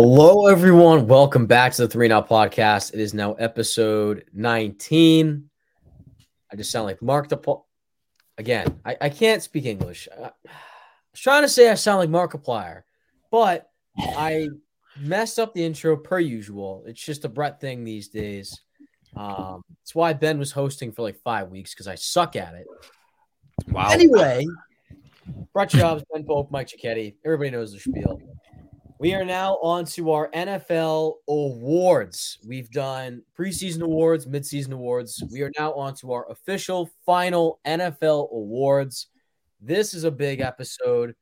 Hello, everyone. Welcome back to the Three Now Podcast. It is now episode 19. I just sound like Mark the again. I, I can't speak English. I, I was trying to say I sound like Markiplier, but I messed up the intro per usual. It's just a Brett thing these days. Um, that's why Ben was hosting for like five weeks because I suck at it. Wow. Anyway, Brett Jobs, Ben Pope, Mike Cicchetti. Everybody knows the spiel. We are now on to our NFL awards. We've done preseason awards, midseason awards. We are now on to our official final NFL awards. This is a big episode.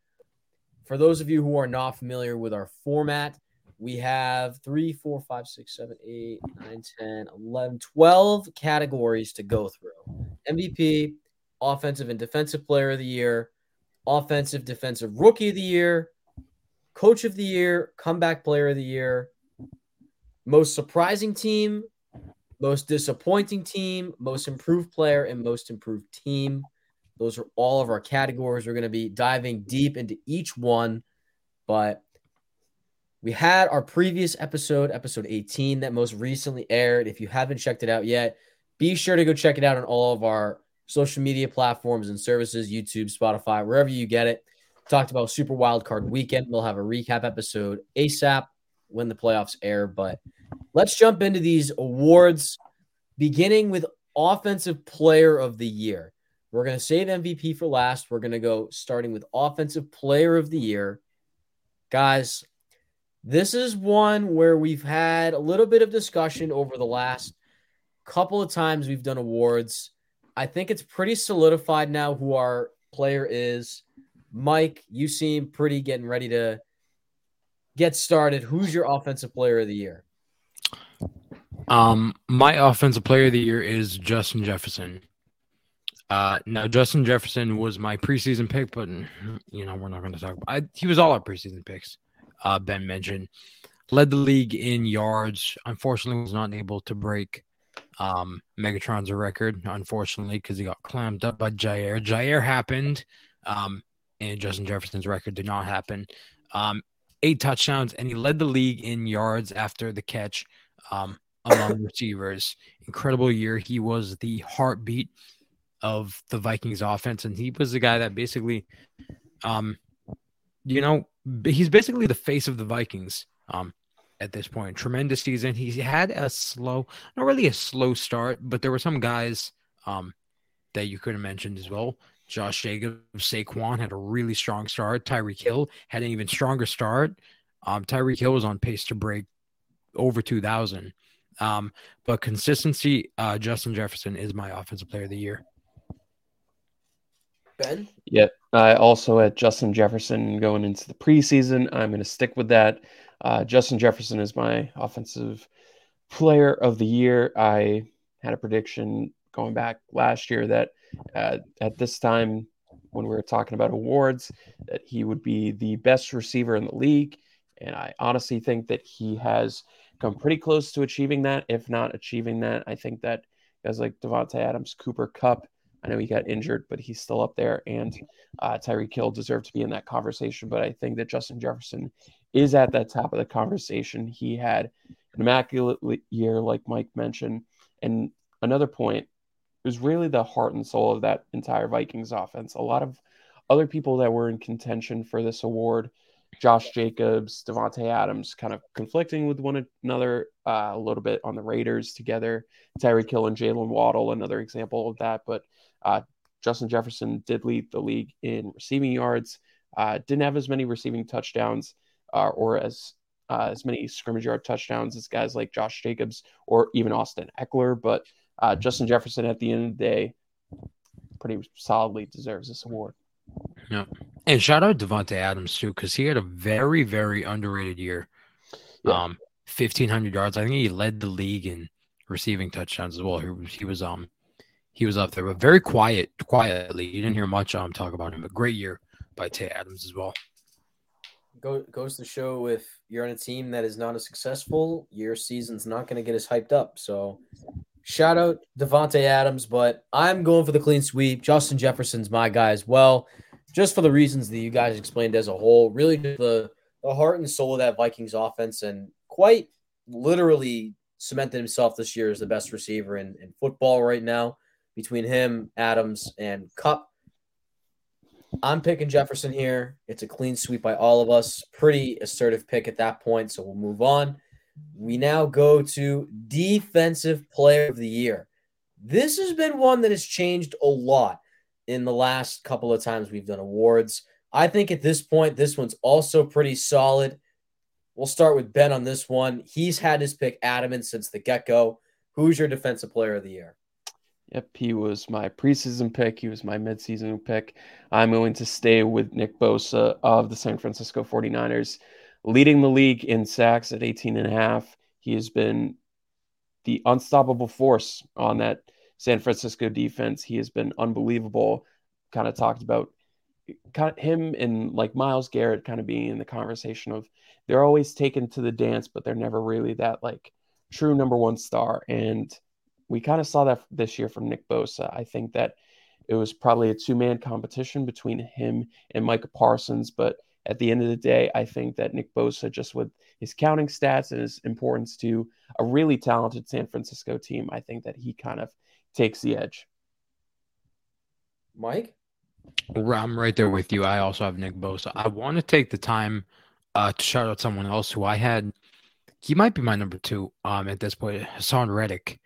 For those of you who are not familiar with our format, we have three, four, five, six, seven, eight, nine, 10, 11, 12 categories to go through MVP, offensive and defensive player of the year, offensive defensive rookie of the year, coach of the year, comeback player of the year, most surprising team, most disappointing team, most improved player, and most improved team. Those are all of our categories. We're going to be diving deep into each one, but we had our previous episode, episode 18, that most recently aired. If you haven't checked it out yet, be sure to go check it out on all of our social media platforms and services YouTube, Spotify, wherever you get it. Talked about Super Wild Card Weekend. We'll have a recap episode ASAP when the playoffs air. But let's jump into these awards, beginning with Offensive Player of the Year. We're going to save MVP for last. We're going to go starting with Offensive Player of the Year. Guys, this is one where we've had a little bit of discussion over the last couple of times we've done awards. I think it's pretty solidified now who our player is. Mike, you seem pretty getting ready to get started. Who's your offensive player of the year? Um, my offensive player of the year is Justin Jefferson. Uh, now Justin Jefferson was my preseason pick, but you know we're not going to talk. About, I, he was all our preseason picks. Uh, Ben mentioned led the league in yards. Unfortunately, was not able to break um, Megatron's record. Unfortunately, because he got clamped up by Jaire. Jaire happened. Um, and Justin Jefferson's record did not happen. Um, eight touchdowns, and he led the league in yards after the catch um, among receivers. Incredible year. He was the heartbeat of the Vikings offense, and he was the guy that basically, um, you know, he's basically the face of the Vikings. Um, at this point, tremendous season. He had a slow, not really a slow start, but there were some guys um, that you could have mentioned as well. Josh Jacobs, Saquon had a really strong start. Tyreek Hill had an even stronger start. Um, Tyreek Hill was on pace to break over 2,000. Um, but consistency, uh, Justin Jefferson is my offensive player of the year. Ben? Yep. I also had Justin Jefferson going into the preseason. I'm going to stick with that. Uh, Justin Jefferson is my offensive player of the year. I had a prediction going back last year that uh, at this time when we were talking about awards that he would be the best receiver in the league. And I honestly think that he has come pretty close to achieving that, if not achieving that. I think that guys like Davante Adams, Cooper Kupp, I know he got injured, but he's still up there. And uh, Tyreek Hill deserved to be in that conversation. But I think that Justin Jefferson is at that top of the conversation. He had an immaculate year, like Mike mentioned. And another point was really the heart and soul of that entire Vikings offense. A lot of other people that were in contention for this award, Josh Jacobs, Davante Adams, kind of conflicting with one another uh, a little bit on the Raiders together. Tyreek Hill and Jaylen Waddle, another example of that. But uh, Justin Jefferson did lead the league in receiving yards. Uh, didn't have as many receiving touchdowns uh, or as uh, as many scrimmage yard touchdowns as guys like Josh Jacobs or even Austin Ekeler, but uh, Justin Jefferson at the end of the day pretty solidly deserves this award. Yeah. And shout out Davante Adams too, because he had a very, very underrated year. Yeah. Um, fifteen hundred yards. I think he led the league in receiving touchdowns as well. He, he was um he was up there, but very quiet, quietly. You didn't hear much um talk about him, but great year by Tay Adams as well. Go, goes to show if you're on a team that is not as successful, your season's not going to get as hyped up. So Shout out Davante Adams, but I'm going for the clean sweep. Justin Jefferson's my guy as well, just for the reasons that you guys explained as a whole. Really, the the heart and soul of that Vikings offense and quite literally cemented himself this year as the best receiver in, in football right now between him, Adams, and Kupp, I'm picking Jefferson here. It's a clean sweep by all of us. Pretty assertive pick at that point. So we'll move on. We now go to Defensive Player of the Year. This has been one that has changed a lot in the last couple of times we've done awards. I think at this point, this one's also pretty solid. We'll start with Ben on this one. He's had his pick adamant since the get go. Who's your Defensive Player of the Year? Yep, he was my preseason pick. He was my midseason pick. I'm going to stay with Nick Bosa of the San Francisco 49ers, leading the league in sacks at 18 and a half. He has been the unstoppable force on that San Francisco defense. He has been unbelievable. Kind of talked about him and like Myles Garrett kind of being in the conversation of they're always taken to the dance, but they're never really that like true number one star. And we kind of saw that this year from Nick Bosa. I think that it was probably a two man competition between him and Micah Parsons. But at the end of the day, I think that Nick Bosa, just with his counting stats and his importance to a really talented San Francisco team, I think that he kind of takes the edge. Mike? I'm right there with you. I also have Nick Bosa. I want to take the time uh, to shout out someone else who I had. He might be my number two um, at this point, Haason Reddick.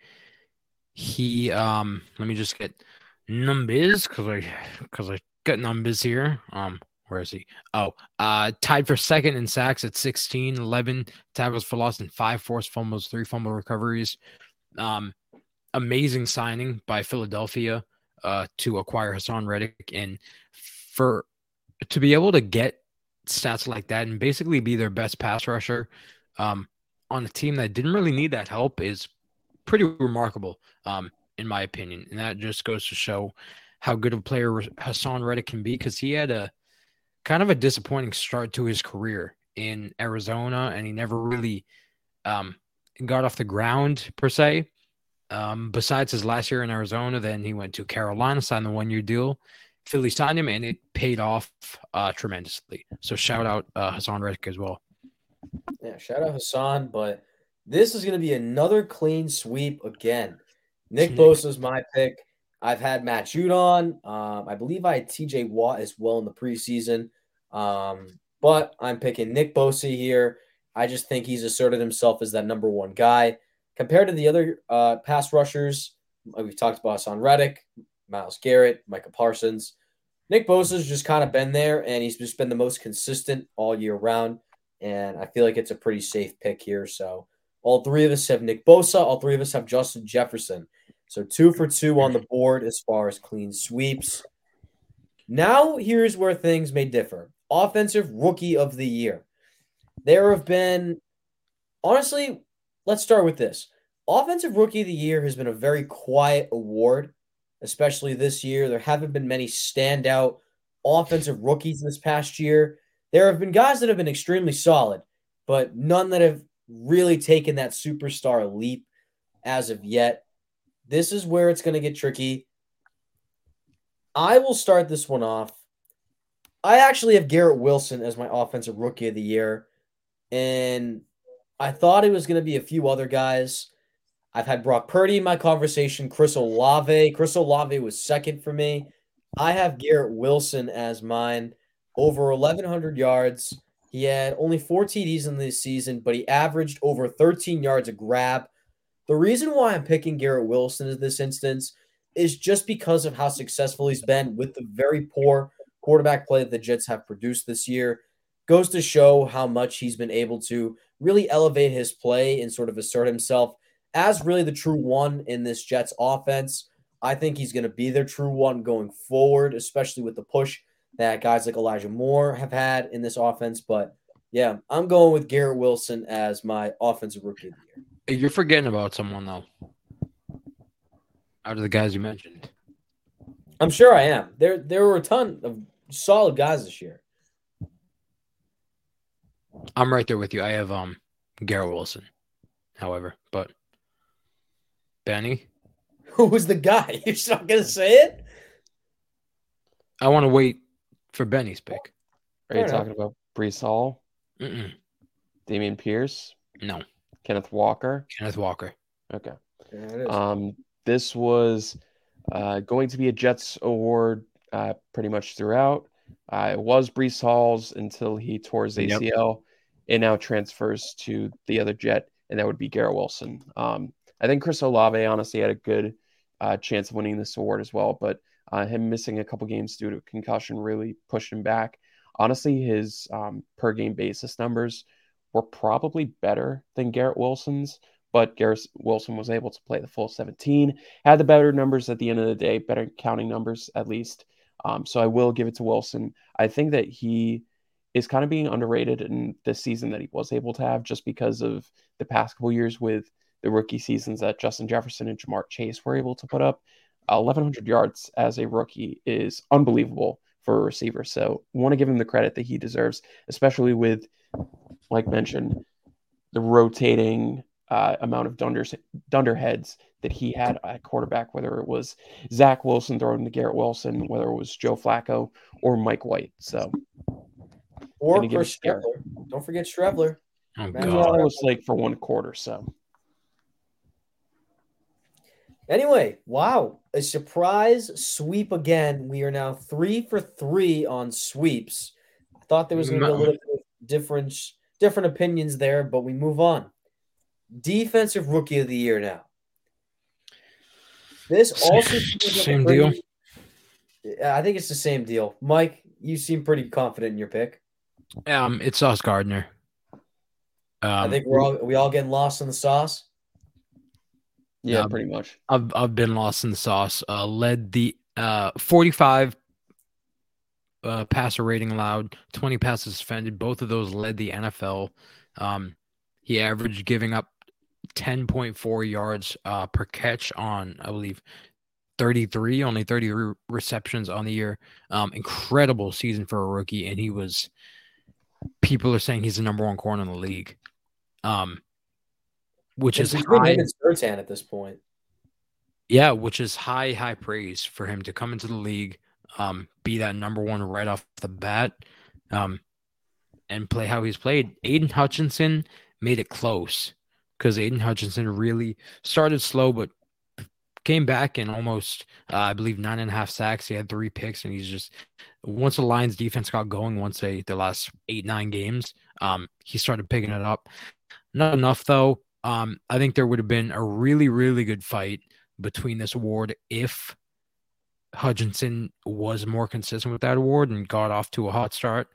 He um let me just get numbers because I because I got numbers here. Um where is he? Oh, uh tied for second in sacks at 16, 11 tackles for loss and five forced fumbles, three fumble recoveries. Um amazing signing by Philadelphia uh to acquire Haason Reddick and for to be able to get stats like that and basically be their best pass rusher um on a team that didn't really need that help is pretty remarkable, um, in my opinion. And that just goes to show how good of a player Haason Reddick can be because he had a kind of a disappointing start to his career in Arizona and he never really um, got off the ground per se. Um, besides his last year in Arizona, then he went to Carolina, signed the one year deal. Philly signed him and it paid off uh, tremendously. So shout out uh, Haason Reddick as well. Yeah, shout out Haason, but this is going to be another clean sweep again. Nick Bosa is my pick. I've had Matt Judon. Um, I believe I had TJ Watt as well in the preseason. Um, but I'm picking Nick Bosa here. I just think he's asserted himself as that number one guy. Compared to the other uh, pass rushers, we've talked about Haason Reddick, Myles Garrett, Micah Parsons. Nick Bosa's just kind of been there, and he's just been the most consistent all year round. And I feel like it's a pretty safe pick here. So all three of us have Nick Bosa. All three of us have Justin Jefferson. So two for two on the board as far as clean sweeps. Now, here's where things may differ. Offensive rookie of the year. There have been, honestly, let's start with this. Offensive rookie of the year has been a very quiet award, especially this year. There haven't been many standout offensive rookies this past year. There have been guys that have been extremely solid, but none that have really taken that superstar leap as of yet. This is where it's going to get tricky. I will start this one off. I actually have Garrett Wilson as my offensive rookie of the year. And I thought it was going to be a few other guys. I've had Brock Purdy in my conversation, Chris Olave. Chris Olave was second for me. I have Garrett Wilson as mine, over 1,100 yards, he had only four TDs in this season, but he averaged over 13 yards a grab. The reason why I'm picking Garrett Wilson in this instance is just because of how successful he's been with the very poor quarterback play that the Jets have produced this year. Goes to show how much he's been able to really elevate his play and sort of assert himself as really the true one in this Jets offense. I think he's going to be their true one going forward, especially with the push that guys like Elijah Moore have had in this offense. But yeah, I'm going with Garrett Wilson as my offensive rookie of the year. You're forgetting about someone though. Out of the guys you mentioned. I'm sure I am. There there were a ton of solid guys this year. I'm right there with you. I have um Garrett Wilson, however, but Benny. Who was the guy? You're not gonna say it? I want to wait for Benny's pick. Are you talking about Breece Hall? Mm-mm. Dameon Pierce, No, Kenneth Walker. Kenneth Walker. Okay. Yeah, it is. Um, this was uh, going to be a Jets award uh, pretty much throughout. Uh, it was Breece Hall's until he tore his Yep. ACL. It now transfers to the other Jet, and that would be Garrett Wilson. Um, I think Chris Olave honestly had a good uh, chance of winning this award as well, but uh, him missing a couple games due to concussion really pushed him back. Honestly, his um, per game basis numbers were probably better than Garrett Wilson's, but Garrett Wilson was able to play the full 17, had the better numbers at the end of the day, better counting numbers at least. Um, so I will give it to Wilson. I think that he is kind of being underrated in this season that he was able to have just because of the past couple years with the rookie seasons that Justin Jefferson and Ja'Marr Chase were able to put up. 1,100 yards as a rookie is unbelievable for a receiver. So want to give him the credit that he deserves, especially with, like mentioned, the rotating uh, amount of dunders, dunderheads that he had at quarterback, whether it was Zach Wilson throwing to Garrett Wilson, whether it was Joe Flacco or Mike White. So or gonna Chris it. Streveler. Don't forget Streveler. Oh Man, it was god. almost like for one quarter. So Anyway, wow. A surprise sweep again. We are now three for three on sweeps. I thought there was going to be a little bit of different, different opinions there, but we move on. Defensive rookie of the year now. This also seems like a same pretty- Yeah, I think it's the same deal. Mike, you seem pretty confident in your pick. Um, it's Sauce Gardner. Um, I think we're all we all getting lost in the sauce. yeah, Yeah. pretty much. I've I've been lost in the sauce. Uh, led the uh 45 uh passer rating allowed, 20 passes defended. Both of those led the NFL. Um, he averaged giving up 10.4 yards uh per catch on I believe 33, only 33 receptions on the year. Um, incredible season for a rookie, and he was. People are saying he's the number one corner in the league. Um, which is high. him and Surtain at this point. Yeah, which is high, high praise for him to come into the league, um, be that number one right off the bat, um, and play how he's played. Aidan Hutchinson made it close because Aidan Hutchinson really started slow, but came back and almost, uh, I believe, nine and a half sacks. He had three picks, and he's just once the Lions defense got going, once they the last eight nine games, um, he started picking it up. Not enough though. Um, I think there would have been a really, really good fight between this award if Hutchinson was more consistent with that award and got off to a hot start.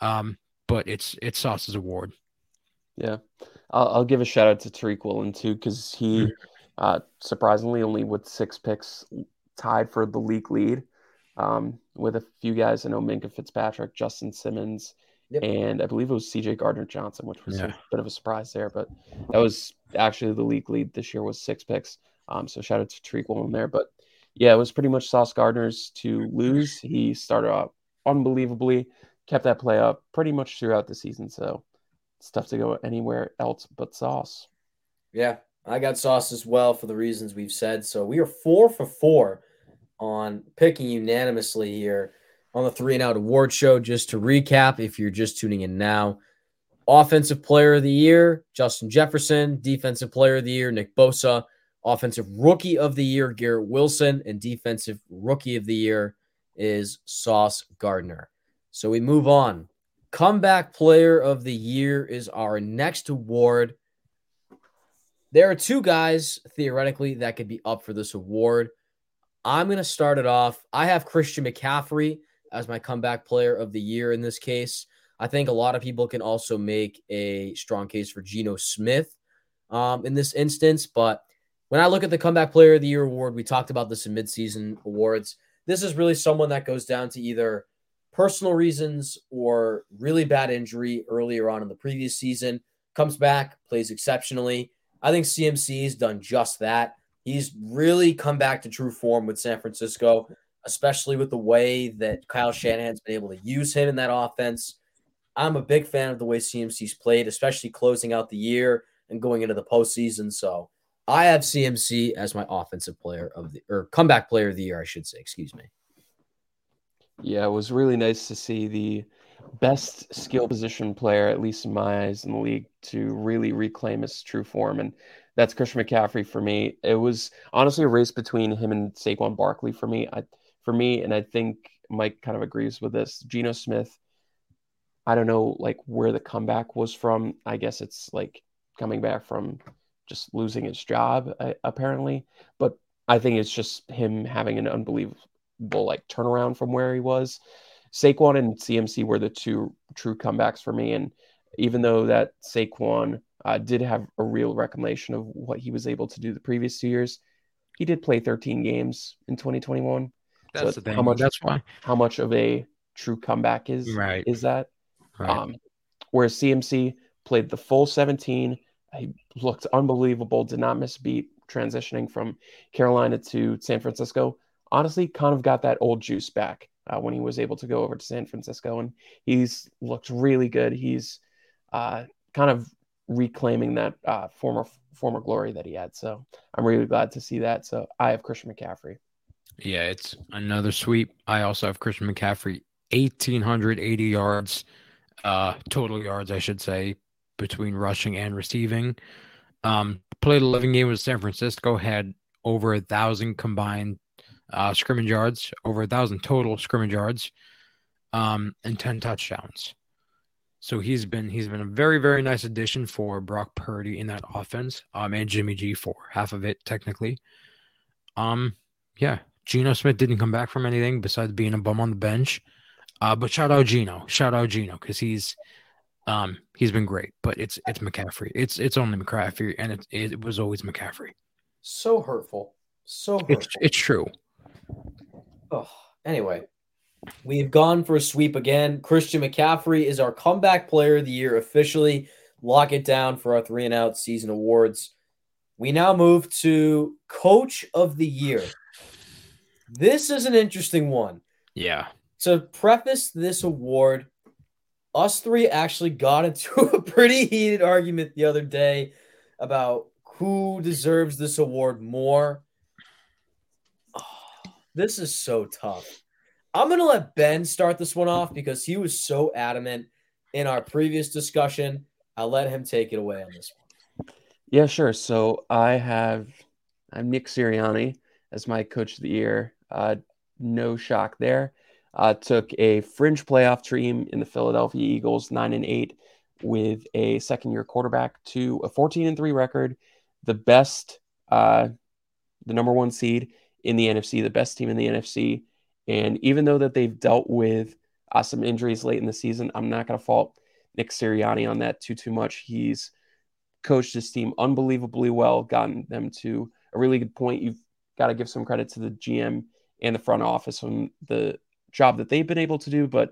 Um, but it's it's Sauce's award. Yeah, I'll, I'll give a shout out to Tariq Woolen too because he uh, surprisingly only with six picks tied for the league lead um, with a few guys. I know Minkah Fitzpatrick, Justin Simmons, Yep. and I believe it was C.J. Gardner Johnson, which was a bit of a surprise there. But that was actually the league lead this year was six picks. Um, so shout out to Tariq Woolen there. But yeah, it was pretty much Sauce Gardner's to lose. He started out unbelievably, kept that play up pretty much throughout the season. So it's tough to go anywhere else but Sauce. Yeah, I got sauce as well for the reasons we've said. So we are four for four on picking unanimously here on the three and out award show. Just to recap, if you're just tuning in now, offensive player of the year, Justin Jefferson, defensive player of the year, Nick Bosa, offensive rookie of the year, Garrett Wilson, and defensive rookie of the year is Sauce Gardner. So we move on. Comeback player of the year is our next award. There are two guys theoretically that could be up for this award. I'm going to start it off. I have Christian McCaffrey as my comeback player of the year in this case. I think a lot of people can also make a strong case for Geno Smith um, in this instance. But when I look at the comeback player of the year award, we talked about this in midseason awards. This is really someone that goes down to either personal reasons or really bad injury earlier on in the previous season, comes back, plays exceptionally. I think CMC has done just that. He's really come back to true form with San Francisco, especially with the way that Kyle Shanahan's been able to use him in that offense. I'm a big fan of the way CMC's played, especially closing out the year and going into the postseason. So I have CMC as my offensive player of the or comeback player of the year, I should say. Excuse me. Yeah, it was really nice to see the best skill position player, at least in my eyes, in the league to really reclaim his true form. And that's Christian McCaffrey for me. It was honestly a race between him and Saquon Barkley for me. I, for me, and I think Mike kind of agrees with this. Geno Smith, I don't know like where the comeback was from. I guess it's like coming back from just losing his job uh, apparently, but I think it's just him having an unbelievable like turnaround from where he was. Saquon and CMC were the two true comebacks for me, and even though that Saquon uh, did have a real reclamation of what he was able to do the previous two years, he did play 13 games in 2021. That's so the thing. How much? That's why. How much of a true comeback is right? Is that? Right. Um, whereas CMC played the full 17. He looked unbelievable. Did not miss beat transitioning from Carolina to San Francisco. Honestly, kind of got that old juice back uh, when he was able to go over to San Francisco, and he's looked really good. He's uh, kind of reclaiming that uh, former former glory that he had. So I'm really glad to see that. So I have Christian McCaffrey. Yeah, it's another sweep. I also have Christian McCaffrey, 1,880 yards, uh, total yards, I should say, between rushing and receiving. Um, played 11 games with San Francisco, had over a thousand combined uh, scrimmage yards, over a thousand total scrimmage yards, um, and 10 touchdowns. So he's been he's been a very very nice addition for Brock Purdy in that offense, um, and Jimmy G for half of it technically. Um, yeah, Geno Smith didn't come back from anything besides being a bum on the bench. Uh, but shout out Geno, shout out Geno, because he's um he's been great. But it's it's McCaffrey. It's it's only McCaffrey, and it it was always McCaffrey. So hurtful. So hurtful. It's it's true. Oh, anyway, we've gone for a sweep again. Christian McCaffrey is our comeback player of the year officially. Lock it down for our three and out season awards. We now move to coach of the year. This is an interesting one. Yeah. To preface this award, us three actually got into a pretty heated argument the other day about who deserves this award more. Oh, this is so tough. I'm going to let Ben start this one off because he was so adamant in our previous discussion. I'll let him take it away on this one. Yeah, sure. So I have I'm Nick Sirianni as my coach of the year. Uh, no shock there. Uh, took a fringe playoff team in the Philadelphia Eagles, nine and eight, with a second year quarterback to a 14 and three record, the best, uh, the number one seed in the NFC, the best team in the NFC. And even though that they've dealt with uh, some injuries late in the season, I'm not going to fault Nick Sirianni on that too too much. He's coached his team unbelievably well, gotten them to a really good point. You've got to give some credit to the GM and the front office on the job that they've been able to do, but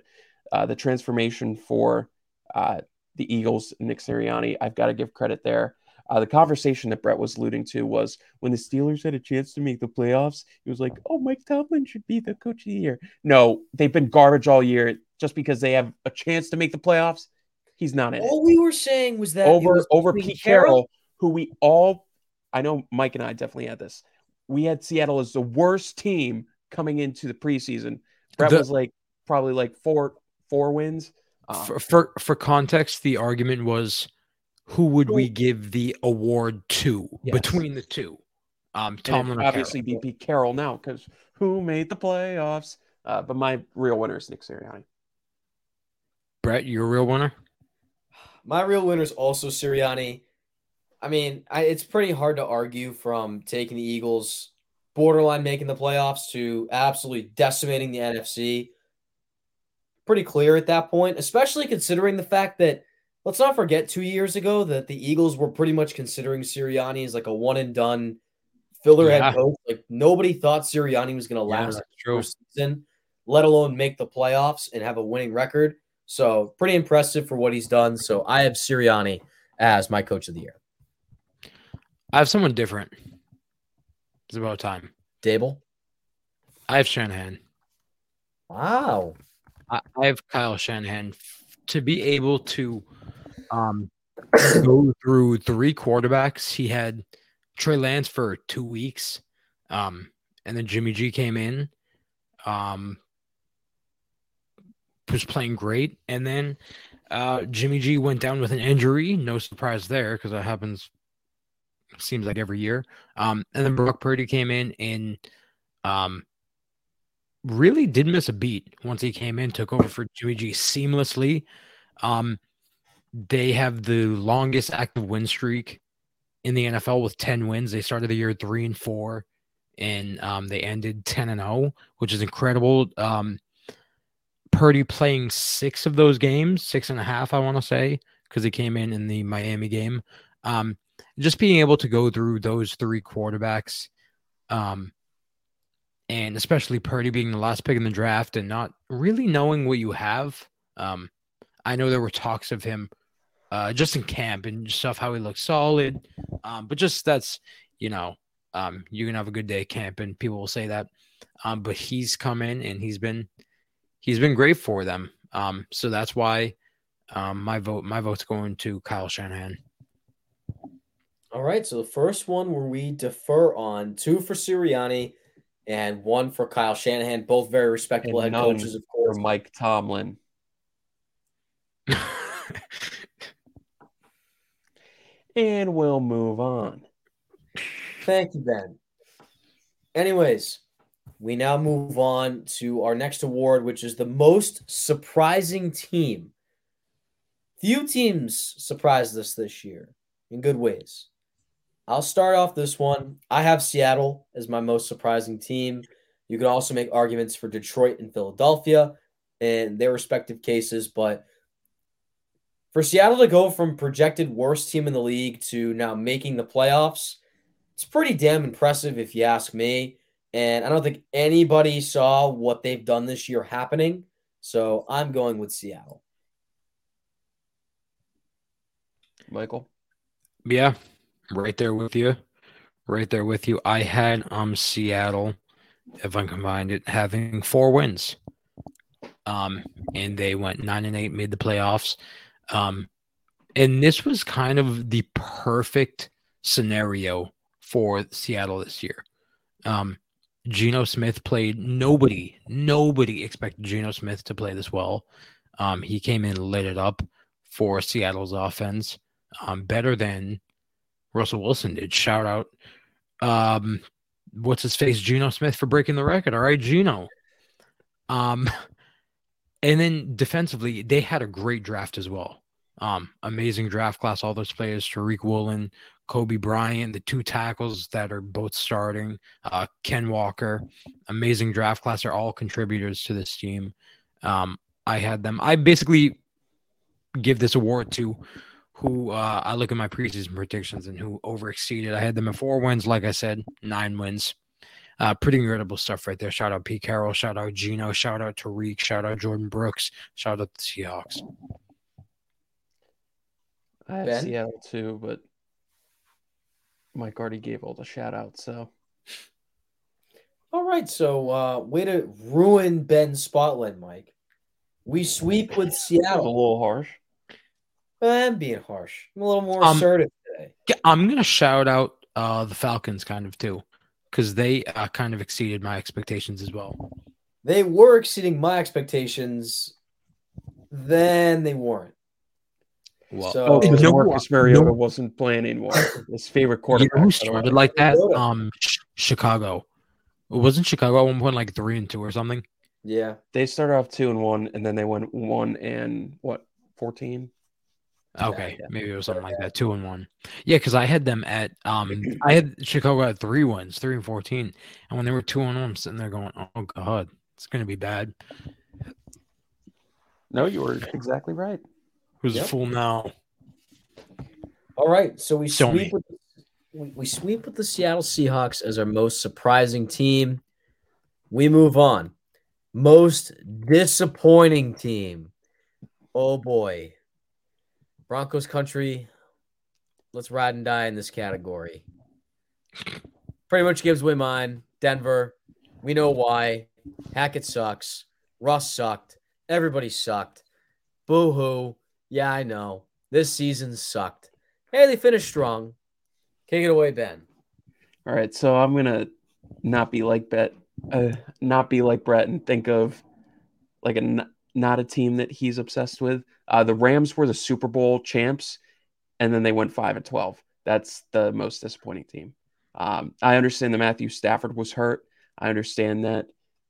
uh, the transformation for uh, the Eagles, Nick Sirianni, I've got to give credit there. Uh, the conversation that Brett was alluding to was when the Steelers had a chance to make the playoffs, he was like, "Oh, Mike Tomlin should be the coach of the year." No, they've been garbage all year. Just because they have a chance to make the playoffs, he's not in. All it. we were saying was that over was over Pete Carroll, Carroll, who we all, I know Mike and I definitely had this. We had Seattle as the worst team coming into the preseason. Brett the, was like probably like four four wins. Um, for, for, for context, the argument was who would we give the award to yes. between the two? Um, Tomlin obviously be Pete Carroll now because who made the playoffs? Uh, but my real winner is Nick Sirianni. Brett, your real winner? My real winner is also Sirianni. I mean, I, it's pretty hard to argue from taking the Eagles borderline making the playoffs to absolutely decimating the NFC. Pretty clear at that point, especially considering the fact that let's not forget two years ago that the Eagles were pretty much considering Sirianni as like a one and done filler yeah. head coach. Like nobody thought Sirianni was going to last yeah, season, let alone make the playoffs and have a winning record. So pretty impressive for what he's done. So I have Sirianni as my coach of the year. I have someone different. It's about time. Daboll. I have Shanahan. Wow. I, I have Kyle Shanahan to be able to um, go through three quarterbacks. He had Trey Lance for two weeks, um, and then Jimmy G came in. Um, was playing great, and then uh, Jimmy G went down with an injury. No surprise there because that happens. Seems like every year. Um, and then Brock Purdy came in and um, really did miss a beat once he came in, took over for Jimmy G seamlessly. Um, they have the longest active win streak in the NFL with 10 wins. They started the year three and four, and um, they ended 10 and 0, which is incredible. Um, Purdy playing six of those games, six and a half, I want to say, because he came in in the Miami game. Um, just being able to go through those three quarterbacks, um, and especially Purdy being the last pick in the draft and not really knowing what you have. Um, I know there were talks of him uh, just in camp and stuff, how he looks solid. Um, but just that's, you know, um, you can have a good day camp and people will say that. Um, but he's come in and he's been he's been great for them. Um, so that's why um, my vote my vote's going to Kyle Shanahan. All right. So the first one where we defer on two for Sirianni and one for Kyle Shanahan, both very respectable And head coaches, of for course. Mike Tomlin. And we'll move on. Thank you, Ben. Anyways, we now move on to our next award, which is the most surprising team. Few teams surprised us this year in good ways. I'll start off this one. I have Seattle as my most surprising team. You can also make arguments for Detroit and Philadelphia in their respective cases, but for Seattle to go from projected worst team in the league to now making the playoffs, it's pretty damn impressive if you ask me. And I don't think anybody saw what they've done this year happening. So I'm going with Seattle. Michael. Yeah, right there with you. Right there with you. I had um Seattle, if I combined it, having four wins. Um, and they went nine and eight, made the playoffs. Um, and this was kind of the perfect scenario for Seattle this year. Um, Geno Smith played nobody, nobody expected Geno Smith to play this well. Um, he came in, lit it up for Seattle's offense um, better than Russell Wilson did. Shout out, um, what's his face, Geno Smith for breaking the record. All right, Geno. Um, and then defensively, they had a great draft as well. Um, amazing draft class. All those players: Tariq Woolen, Coby Bryant, the two tackles that are both starting, uh, Ken Walker. Amazing draft class. They're all contributors to this team. Um, I had them. I basically give this award to who uh, I look at my preseason predictions and who overexceeded. I had them at four wins, like I said, nine wins. Uh, pretty incredible stuff right there. Shout out Pete Carroll, shout out Geno, shout out Tariq, shout out Jordyn Brooks, shout out the Seahawks. I have Ben? Seattle too, but Mike already gave all the shout outs, so All right. So, uh, way to ruin Ben's spotlight, Mike. We sweep with that was a little harsh. I'm being harsh. I'm a little more Um, assertive today. Yeah, I'm gonna shout out uh, the Falcons kind of too, because they uh, kind of exceeded my expectations as well. They were exceeding my expectations, then they weren't. Well, So- Oh, because No, Marcus Mariota no. wasn't playing anymore. His favorite you quarterback. know who by the way. started like that? Um, Ch- Chicago. Wasn't Chicago at one point like three and two or something? Yeah. They started off two and one, and then they went one and what fourteen? Okay, yeah. maybe it was something like that, two and one. Yeah, because I had them at um, I had Chicago at three wins, three and fourteen, and when they were two and one, I'm sitting there going, "Oh God, it's gonna be bad." No, you were exactly right. Who's Yep. a fool now? All right. So we Show sweep with we, we sweep with the Seattle Seahawks as our most surprising team. We move on. Most disappointing team. Oh boy. Broncos country. Let's ride and die in this category. Pretty much gives away mine. Denver. We know why. Hackett sucks. Russ sucked. Everybody sucked. Boo hoo. Yeah, I know. This season sucked. Hey, they finished strong. Take it away, Ben. All right, so I'm gonna not be like Bet, uh, not be like Brett, and think of like a not a team that he's obsessed with. Uh, the Rams were the Super Bowl champs, and then they went five and twelve. That's the most disappointing team. Um, I understand that Matthew Stafford was hurt. I understand that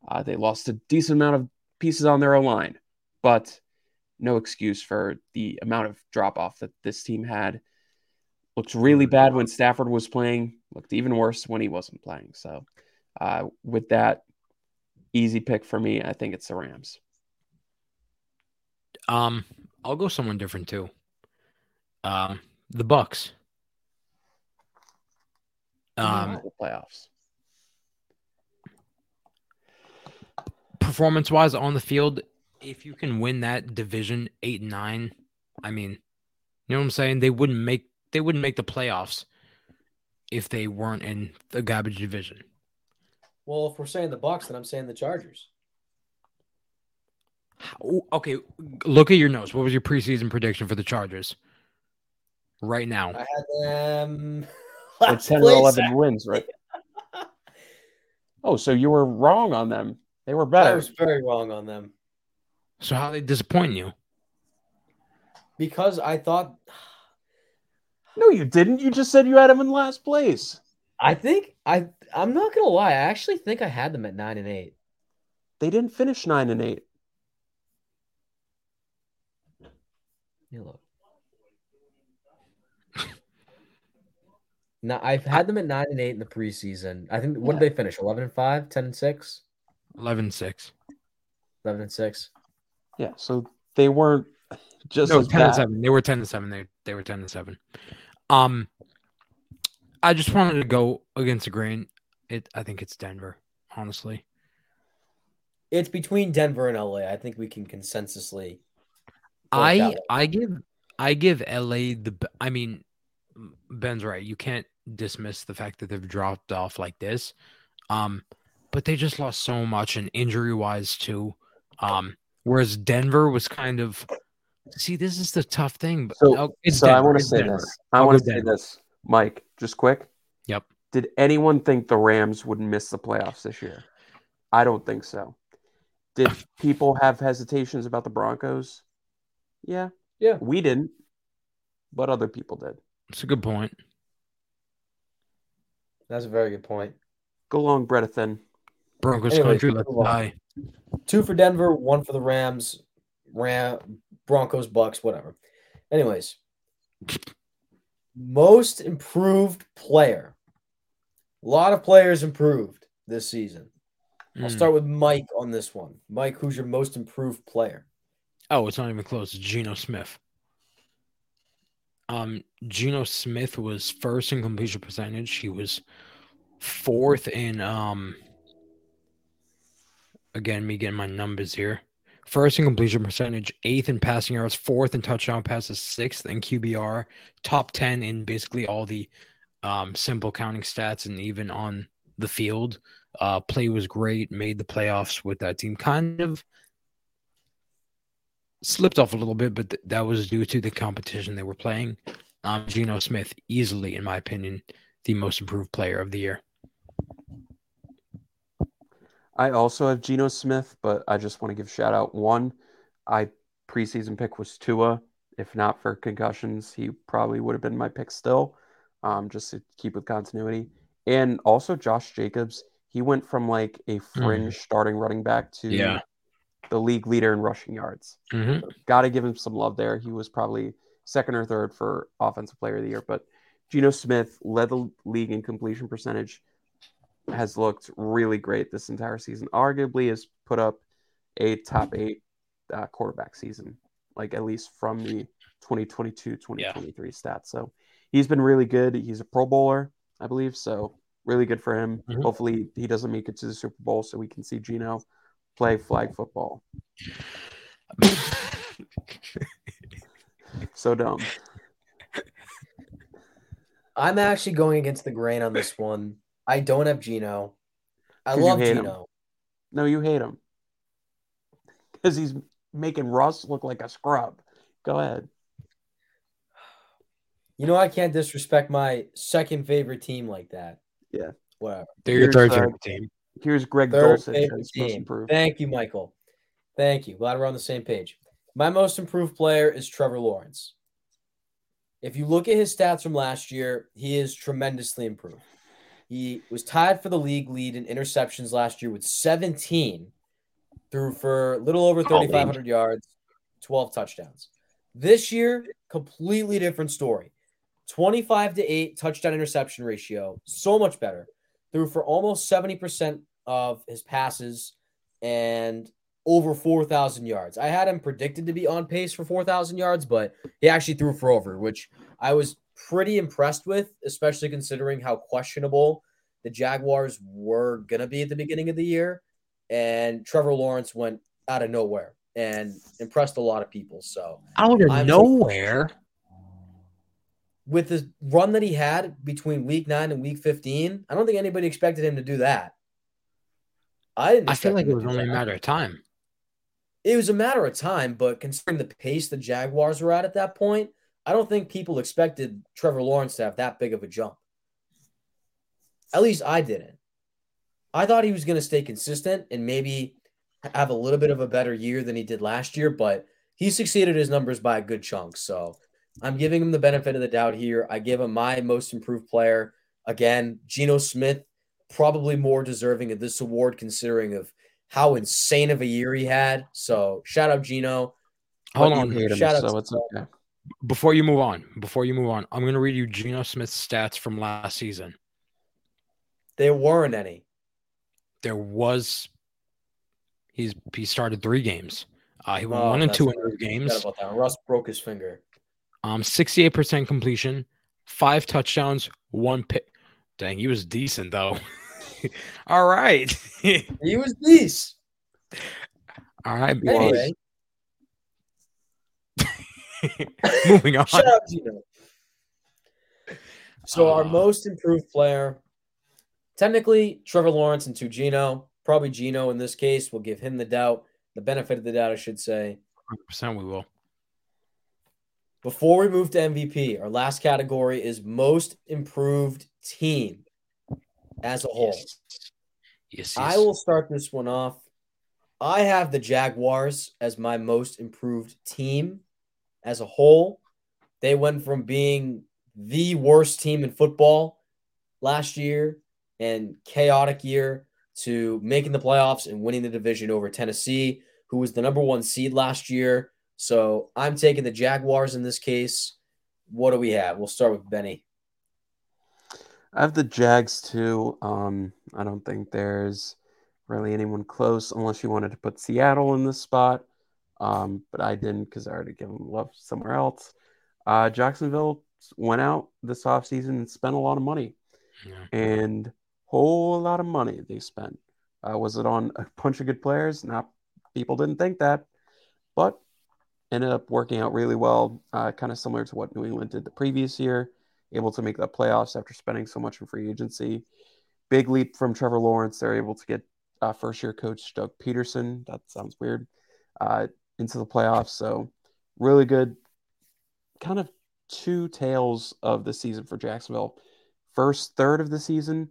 uh, they lost a decent amount of pieces on their line, but no excuse for the amount of drop off that this team had. Looked really bad when Stafford was playing. Looked even worse when he wasn't playing. So, uh, with that, easy pick for me. I think it's the Rams. Um, I'll go someone different too. Um, the Bucs. Um, the playoffs. performance wise on the field, if you can win that division eight and nine, I mean, you know what I'm saying? They wouldn't make they wouldn't make the playoffs if they weren't in the garbage division. Well, if we're saying the Bucs, then I'm saying the Chargers. How- Okay, look at your notes. What was your preseason prediction for the Chargers? Right now, I had them. Like last 10 or place. 11 wins, right? Oh, so you were wrong on them. They were better. I was very wrong on them so how they disappoint you? because I thought. No, you didn't. You just said you had them in last place. I think I. I'm not gonna lie. I actually think I had them at nine and eight. They didn't finish 9 and 8. You. Now I've had them at nine and eight in the preseason. I think what Yeah. did they finish? Eleven and five, 10 and six, 11 and 6. 11 and six. Yeah, so they weren't just No, as 10 to bad. 7. They were 10 to 7. They they were 10 to 7. Um I just wanted to go against the grain. It I think it's Denver, honestly. It's between Denver and LA. I think we can consensusly. I. I give I give LA the I mean Ben's right. You can't dismiss the fact that they've dropped off like this. Um but they just lost so much and injury wise too. Um whereas Denver was kind of see this is the tough thing. But So- oh, so I want to say Denver. this. I want to say Denver. this, Mike, just quick. Yep. Did anyone think the Rams would miss the playoffs this year? I don't think so. Did people have hesitations about the Broncos? Yeah. Yeah. We didn't, but other people did. It's a good point. That's a very good point. Go long, Bredethin. Broncos Anyways, country, let's die. Two for Denver, one for the Rams, Ram, Broncos, Bucs, whatever. Anyways, most improved player. A lot of players improved this season. I'll Mm. start with Mike on this one. Mike, who's your most improved player? Oh, it's not even close. It's Geno Smith. Um, Geno Smith was first in completion percentage. He was fourth in um. Again, me getting my numbers here. First in completion percentage, eighth in passing yards, fourth in touchdown passes, sixth in QBR, top ten in basically all the um, simple counting stats, and even on the field. Uh, play was great. Made the playoffs with that team. Kind of slipped off a little bit, but th- that was due to the competition they were playing. Um, Geno Smith, easily, in my opinion, the most improved player of the year. I also have Geno Smith, but I just want to give shout out one. I preseason pick was Tua. If not for concussions, he probably would have been my pick still, um, just to keep with continuity. And also Josh Jacobs. He went from like a fringe starting running back to Yeah. The league leader in rushing yards. Mm-hmm. Got to give him some love there. He was probably second or third for offensive player of the year, but Geno Smith led the league in completion percentage. Has looked really great this entire season. Arguably, has put up a top eight uh, quarterback season, like at least from the 2022 2023 stats. So he's been really good. He's a Pro Bowler, I believe. So really good for him. Mhm. Hopefully, he doesn't make it to the Super Bowl so we can see Geno play flag football. So dumb. I'm actually going against the grain on this one. I don't have Geno. I love hate him. Geno. No, you hate him because he's making Russ look like a scrub. Go ahead. You know I can't disrespect my second favorite team like that. Yeah. Whatever. They're your Here's, third favorite team. Here's Greg Third Dulcich favorite as most team. improved. Thank you, Michael. Thank you. Glad we're on the same page. My most improved player is Trevor Lawrence. If you look at his stats from last year, he is tremendously improved. He was tied for the league lead in interceptions last year with 17, threw for a little over 3,500 yards, 12 touchdowns. This year, completely different story. 25 to 8 touchdown interception ratio, so much better. Threw for almost 70% of his passes and over 4,000 yards. I had him predicted to be on pace for 4,000 yards, but he actually threw for over, which I was pretty impressed with, especially considering how questionable the Jaguars were going to be at the beginning of the year. And Trevor Lawrence went out of nowhere and impressed a lot of people. So, out of I'm- nowhere. With the run that he had between week nine and week 15, I don't think anybody expected him to do that. I didn't I feel like it was only a matter of time. it was a matter of time, but considering the pace the Jaguars were at at that point, I don't think people expected Trevor Lawrence to have that big of a jump. At least I didn't. I thought he was going to stay consistent and maybe have a little bit of a better year than he did last year, but he succeeded his numbers by a good chunk. So I'm giving him the benefit of the doubt here. I give him my most improved player. Again, Geno Smith, probably more deserving of this award considering of how insane of a year he had. So shout out Geno. Hold But on. you him, Shout out so okay. Before you move on, before you move on, I'm going to read you Geno Smith's stats from last season. There weren't any. There was he's he started three games. Uh, he won Oh, one and two in those games. about that. Russ broke his finger. Um, 68% completion, five touchdowns, one pick. Dang, he was decent though. All right. He was these. All right. Anyway, Moving on. shout out Geno. So our Uh, most improved player, technically Trevor Lawrence and to Geno. Probably Geno in this case. We'll give him the doubt, the benefit of the doubt, I should say. 100% we will. Before we move to MVP, our last category is most improved team as a whole. Yes. Yes, I will start this one off. I have the Jaguars as my most improved team as a whole. They went from being the worst team in football last year and chaotic year to making the playoffs and winning the division over Tennessee, who was the number one seed last year. So I'm taking the Jaguars in this case. What do we have? We'll start with Benny. I have the Jags too. Um, I don't think there's really anyone close unless you wanted to put Seattle in this spot. Um, but I didn't because I already gave them love somewhere else. Uh, Jacksonville went out this offseason and spent a lot of money Yeah. and whole lot of money they spent. Uh, was it on a bunch of good players? Not people didn't think that, but ended up working out really well. Uh, kind of similar to what New England did the previous year, able to make the playoffs after spending so much in free agency. Big leap from Trevor Lawrence. They're able to get uh, first year coach Doug Pederson. That sounds weird. Uh, into the playoffs. So really good. Kind of two tails of the season for Jacksonville. First third of the season,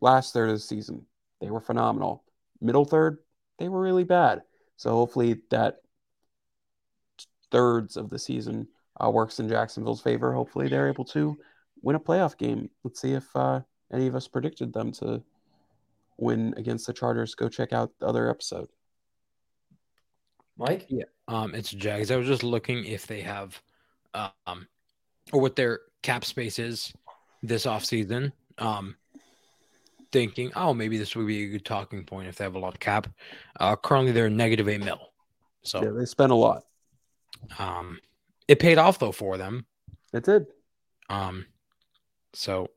last third of the season, they were phenomenal. Middle third, they were really bad. So hopefully that thirds of the season uh, works in Jacksonville's favor. Hopefully they're able to win a playoff game. Let's see if uh, any of us predicted them to win against the Chargers. Go check out the other episode. Mike? Yeah. Um, it's Jags. I was just looking if they have, um, or what their cap space is this offseason. Um, thinking, oh, maybe this would be a good talking point if they have a lot of cap. Uh, currently they're negative eight mil. So, Yeah, they spent a lot. Um, it paid off though for them. It did. Um, so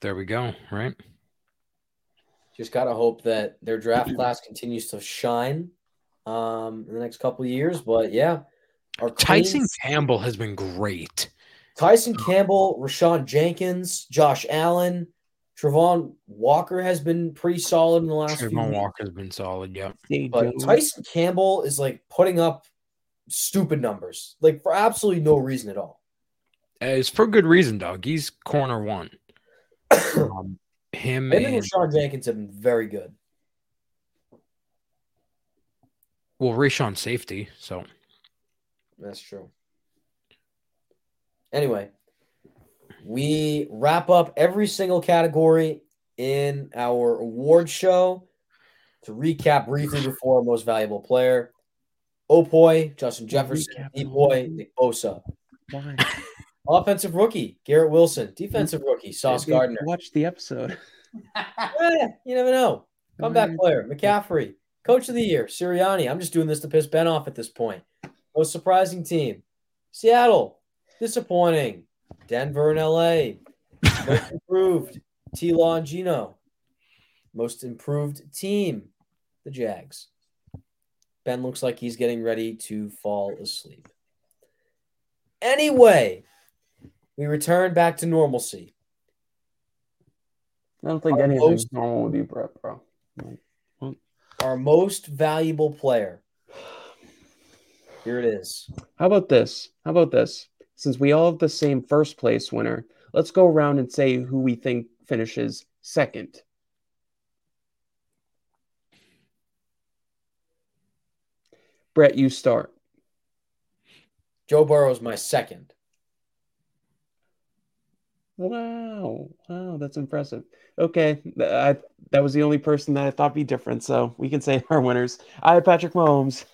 there we go. Right. Just gotta hope that their draft class continues to shine um, in the next couple of years. But yeah, our Tyson Queens- Campbell has been great. Tyson Campbell, Rayshawn Jenkins, Josh Allen, Travon Walker has been pretty solid in the last few Travon weeks. Walker's been solid. yeah. But Tyson Campbell is like putting up stupid numbers, like for absolutely no reason at all. Uh, It's for good reason, dog. He's corner one. Um, him and and Rayshawn Jenkins have been very good. Well, Rayshawn safety, so That's true. Anyway, we wrap up every single category in our award show. To recap briefly before our most valuable player, Opoy, Justin Jefferson, Depoy. Nick Bosa. Why? Offensive rookie, Garrett Wilson. Defensive rookie, Sauce Gardner. Watch the episode. Eh, you never know. Comeback player, McCaffrey. Coach of the year, Sirianni. I'm just doing this to piss Ben off at this point. Most surprising team, Seattle. Disappointing. Denver and LA. Most improved, T Law and Geno. Most improved team, the Jags. Ben looks like he's getting ready to fall asleep. Anyway, we return back to normalcy. I don't think Our anything's most- normal with you, Brett, bro. Our most valuable player. Here it is. How about this? How about this? Since we all have the same first place winner, let's go around and say who we think finishes second. Brett, you start. Joe Burrow's my second. Wow. Wow, that's impressive. Okay. I, that was the only person that I thought be different, so we can say our winners. I had Patrick Mahomes.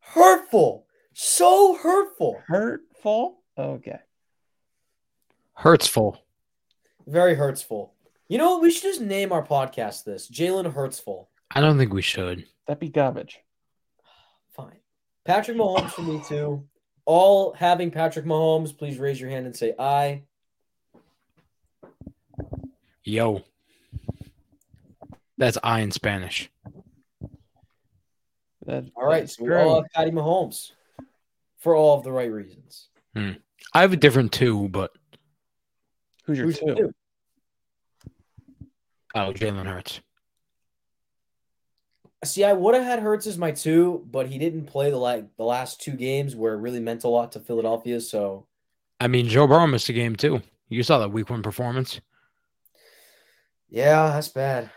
Hurtful. So hurtful. Hurtful? Okay. Hurtsful. Very hurtsful. You know what? We should just name our podcast this Jalen Hurtsful. I don't think we should. That'd be garbage. Fine. Patrick Mahomes for me too. All having Patrick Mahomes, please raise your hand and say aye. Yo. That's I in Spanish. That- All right. So we true. all have Patty Mahomes for all of the right reasons. Hmm. I have a different two, but Who's your Who's two? two? oh, Jalen Hurts. See, I would have had Hurts as my two, but he didn't play the like the last two games where it really meant a lot to Philadelphia. So I mean, Joe Burrow missed a game too. You saw that week one performance. yeah, that's bad.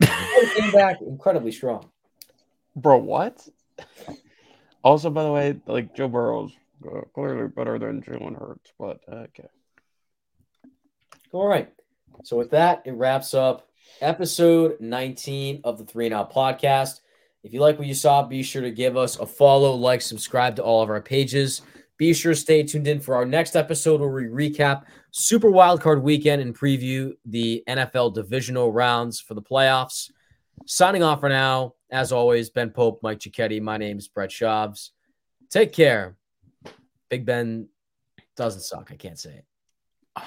Came back incredibly strong. Bro, what? Also, by the way, like Joe Burrow's uh, clearly better than Jalen Hurts, but uh, okay. All right. So with that, it wraps up episode 19 of the Three Out podcast. If you like what you saw, be sure to give us a follow, like, subscribe to all of our pages. Be sure to stay tuned in for our next episode where we recap Super Wildcard Weekend and preview the NFL divisional rounds for the playoffs. Signing off for now. As always, Ben Pope, Mike Cicchetti. My name is Brett Schaubs. Take care. Big Ben doesn't suck. I can't say it.